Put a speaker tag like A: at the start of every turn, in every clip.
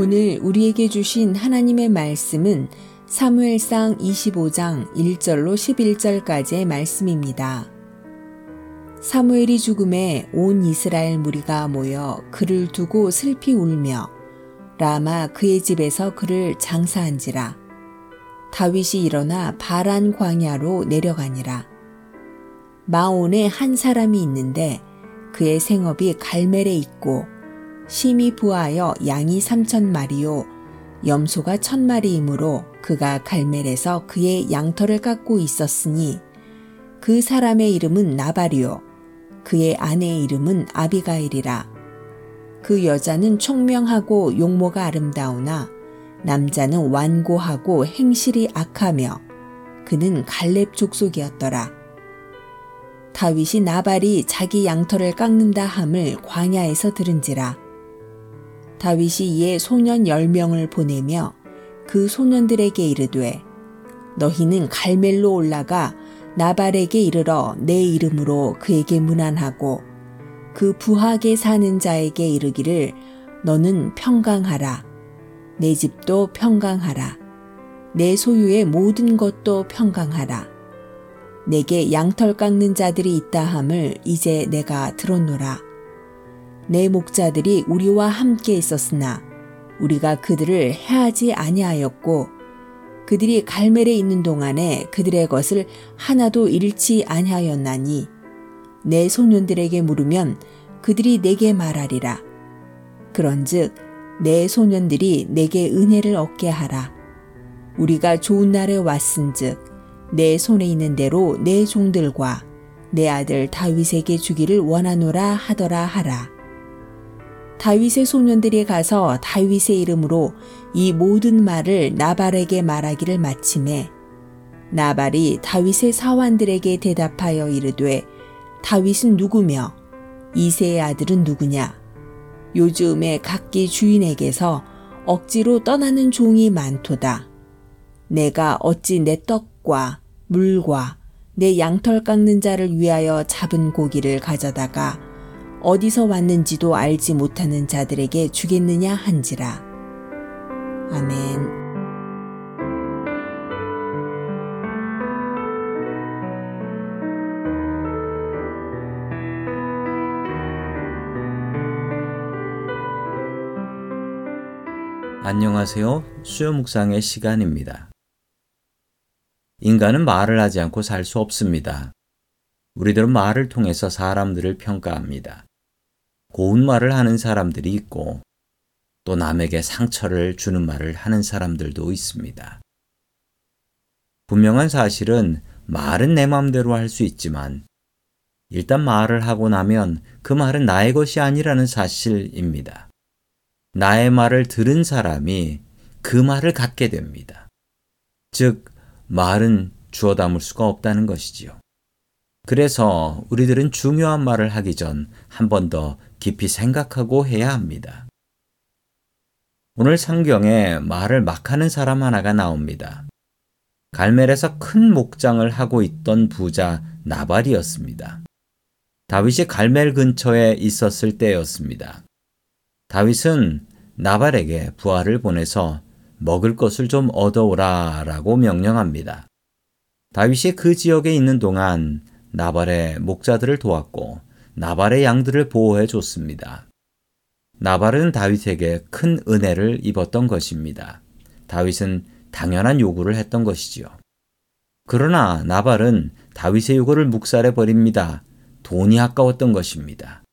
A: 오늘 우리에게 주신 하나님의 말씀은 사무엘상 25장 1절로 11절까지의 말씀입니다. 사무엘이 죽음에 온 이스라엘 무리가 모여 그를 두고 슬피 울며 라마 그의 집에서 그를 장사한지라 다윗이 일어나 바란 광야로 내려가니라 마온에 한 사람이 있는데 그의 생업이 갈멜에 있고 심히 부하여 양이 삼천 마리요 염소가 천 마리이므로 그가 갈멜에서 그의 양털을 깎고 있었으니 그 사람의 이름은 나발이요 그의 아내의 이름은 아비가일이라 그 여자는 총명하고 용모가 아름다우나 남자는 완고하고 행실이 악하며 그는 갈렙 족속이었더라. 다윗이 나발이 자기 양털을 깎는다 함을 광야에서 들은지라. 다윗이 이에 소년 열명을 보내며 그 소년들에게 이르되 너희는 갈멜로 올라가 나발에게 이르러 내 이름으로 그에게 문안하고 그 부하게 사는 자에게 이르기를 너는 평강하라. 내 집도 평강하라. 내 소유의 모든 것도 평강하라. 내게 양털 깎는 자들이 있다 함을 이제 내가 들었노라. 내 목자들이 우리와 함께 있었으나 우리가 그들을 해하지 아니하였고 그들이 갈멜에 있는 동안에 그들의 것을 하나도 잃지 아니하였나니 내 소년들에게 물으면 그들이 내게 말하리라. 그런즉 내 소년들이 내게 은혜를 얻게 하라. 우리가 좋은 날에 왔은즉 내 손에 있는 대로 내 종들과 내 아들 다윗에게 주기를 원하노라 하더라 하라. 다윗의 소년들이 가서 다윗의 이름으로 이 모든 말을 나발에게 말하기를 마침에 나발이 다윗의 사환들에게 대답하여 이르되 다윗은 누구며 이세의 아들은 누구냐? 요즘에 각기 주인에게서 억지로 떠나는 종이 많도다. 내가 어찌 내 떡과 물과 내 양털 깎는 자를 위하여 잡은 고기를 가져다가 어디서 왔는지도 알지 못하는 자들에게 주겠느냐 한지라. 아멘.
B: 안녕하세요. 수요 묵상의 시간입니다. 인간은 말을 하지 않고 살 수 없습니다. 우리들은 말을 통해서 사람들을 평가합니다. 고운 말을 하는 사람들이 있고 또 남에게 상처를 주는 말을 하는 사람들도 있습니다. 분명한 사실은 말은 내 마음대로 할 수 있지만 일단 말을 하고 나면 그 말은 나의 것이 아니라는 사실입니다. 나의 말을 들은 사람이 그 말을 갖게 됩니다. 즉, 말은 주워 담을 수가 없다는 것이지요. 그래서 우리들은 중요한 말을 하기 전 한 번 더 깊이 생각하고 해야 합니다. 오늘 성경에 말을 막 하는 사람 하나가 나옵니다. 갈멜에서 큰 목장을 하고 있던 부자 나발이었습니다. 다윗이 갈멜 근처에 있었을 때였습니다. 다윗은 나발에게 부하를 보내서 먹을 것을 좀 얻어오라 라고 명령합니다. 다윗이 그 지역에 있는 동안 나발의 목자들을 도왔고 나발의 양들을 보호해 줬습니다. 나발은 다윗에게 큰 은혜를 입었던 것입니다. 다윗은 당연한 요구를 했던 것이지요. 그러나 나발은 다윗의 요구를 묵살해 버립니다. 돈이 아까웠던 것입니다.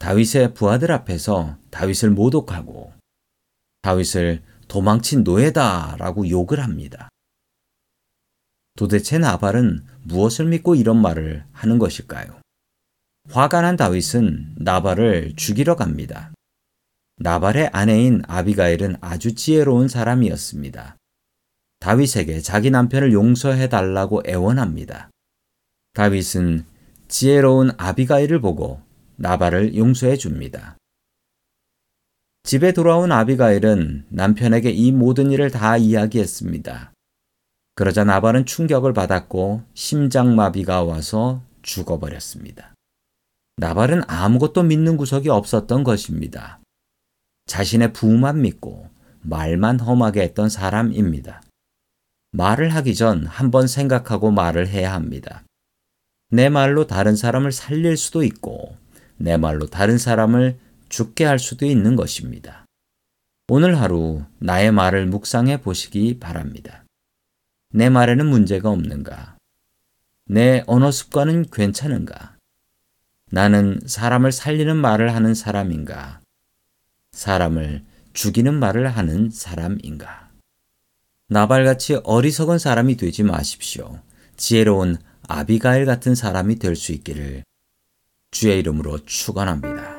B: 다윗의 부하들 앞에서 다윗을 모독하고 다윗을 도망친 노예다라고 욕을 합니다. 도대체 나발은 무엇을 믿고 이런 말을 하는 것일까요? 화가 난 다윗은 나발을 죽이러 갑니다. 나발의 아내인 아비가일은 아주 지혜로운 사람이었습니다. 다윗에게 자기 남편을 용서해 달라고 애원합니다. 다윗은 지혜로운 아비가일을 보고 나발을 용서해 줍니다. 집에 돌아온 아비가일은 남편에게 이 모든 일을 다 이야기했습니다. 그러자 나발은 충격을 받았고 심장마비가 와서 죽어버렸습니다. 나발은 아무것도 믿는 구석이 없었던 것입니다. 자신의 부만 믿고 말만 험하게 했던 사람입니다. 말을 하기 전 한 번 생각하고 말을 해야 합니다. 내 말로 다른 사람을 살릴 수도 있고 내 말로 다른 사람을 죽게 할 수도 있는 것입니다. 오늘 하루 나의 말을 묵상해 보시기 바랍니다. 내 말에는 문제가 없는가? 내 언어 습관은 괜찮은가? 나는 사람을 살리는 말을 하는 사람인가? 사람을 죽이는 말을 하는 사람인가? 나발같이 어리석은 사람이 되지 마십시오. 지혜로운 아비가일 같은 사람이 될 수 있기를 주의 이름으로 축원합니다.